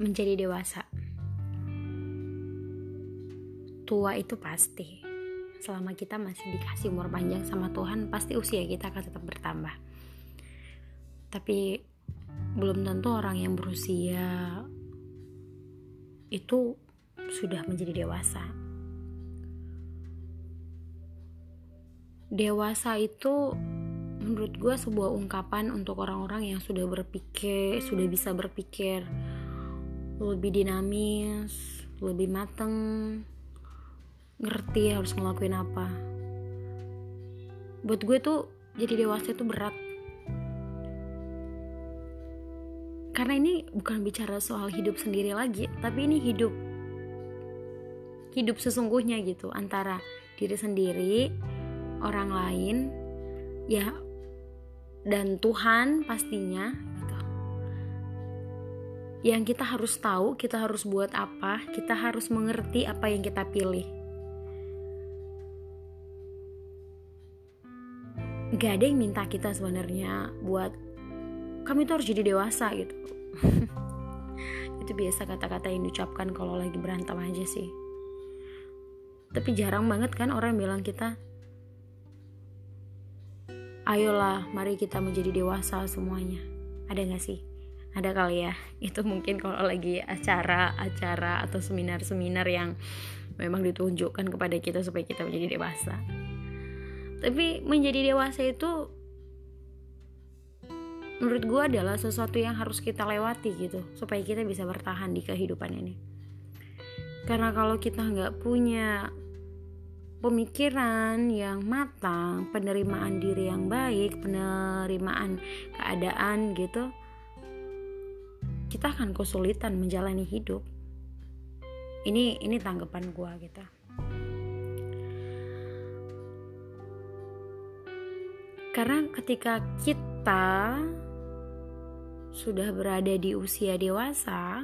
menjadi dewasa. Tua itu pasti. Selama kita masih dikasih umur panjang sama Tuhan, pasti usia kita akan tetap bertambah. Tapi belum tentu orang yang berusia itu sudah menjadi dewasa. Dewasa itu menurut gue sebuah ungkapan untuk orang-orang yang sudah berpikir, sudah bisa berpikir lebih dinamis, lebih mateng, ngerti harus ngelakuin apa. Buat gue tuh jadi dewasa itu berat. Karena ini bukan bicara soal hidup sendiri lagi, tapi ini hidup hidup sesungguhnya gitu antara diri sendiri, orang lain, ya dan Tuhan pastinya. Yang kita harus tahu, kita harus buat apa, kita harus mengerti apa yang kita pilih. Gak ada yang minta kita sebenarnya buat kami tuh harus jadi dewasa gitu. itu biasa kata-kata yang diucapkan kalau lagi berantem aja sih. Tapi jarang banget kan orang bilang kita ayolah mari kita menjadi dewasa semuanya ada gak sih ada kali ya. Itu mungkin kalau lagi acara-acara atau seminar-seminar yang memang ditunjukkan kepada kita supaya kita menjadi dewasa. Tapi menjadi dewasa itu menurut gue adalah sesuatu yang harus kita lewati gitu supaya kita bisa bertahan di kehidupan ini. Karena kalau kita nggak punya pemikiran yang matang, penerimaan diri yang baik, penerimaan keadaan gitu, kita akan kesulitan menjalani hidup. Ini ini tanggapan gue gitu. Karena ketika kita sudah berada di usia dewasa,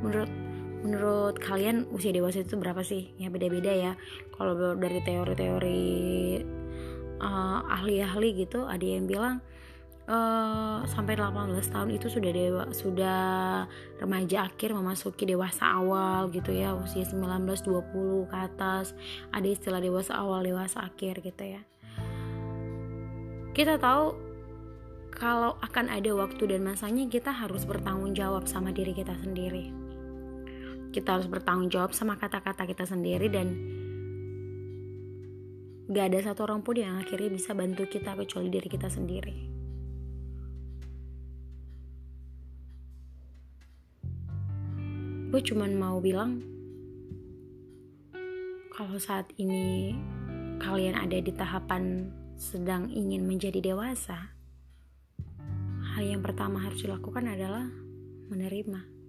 menurut menurut kalian usia dewasa itu berapa sih ya beda-beda ya kalau dari teori-teori uh, ahli-ahli gitu ada yang bilang uh, sampai 18 tahun itu sudah dewa sudah remaja akhir memasuki dewasa awal gitu ya usia 19 20 ke atas. Ada istilah dewasa awal dewasa akhir gitu ya. Kita tahu kalau akan ada waktu dan masanya kita harus bertanggung jawab sama diri kita sendiri. Kita harus bertanggung jawab sama kata-kata kita sendiri dan gak ada satu orang pun yang akhirnya bisa bantu kita kecuali diri kita sendiri gue cuman mau bilang kalau saat ini kalian ada di tahapan sedang ingin menjadi dewasa hal yang pertama harus dilakukan adalah menerima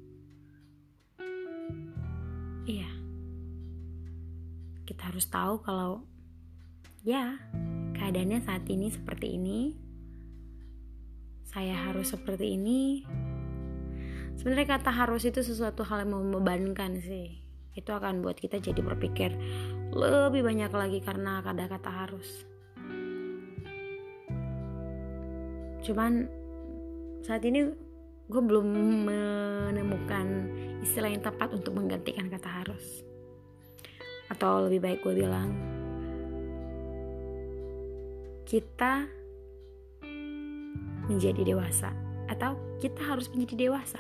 Iya. Kita harus tahu kalau ya, keadaannya saat ini seperti ini. Saya harus seperti ini. Sebenarnya kata harus itu sesuatu hal yang membebankan sih. Itu akan buat kita jadi berpikir lebih banyak lagi karena ada kata harus. Cuman saat ini gue belum menemukan istilah yang tepat untuk menggantikan kata harus atau lebih baik gue bilang kita menjadi dewasa atau kita harus menjadi dewasa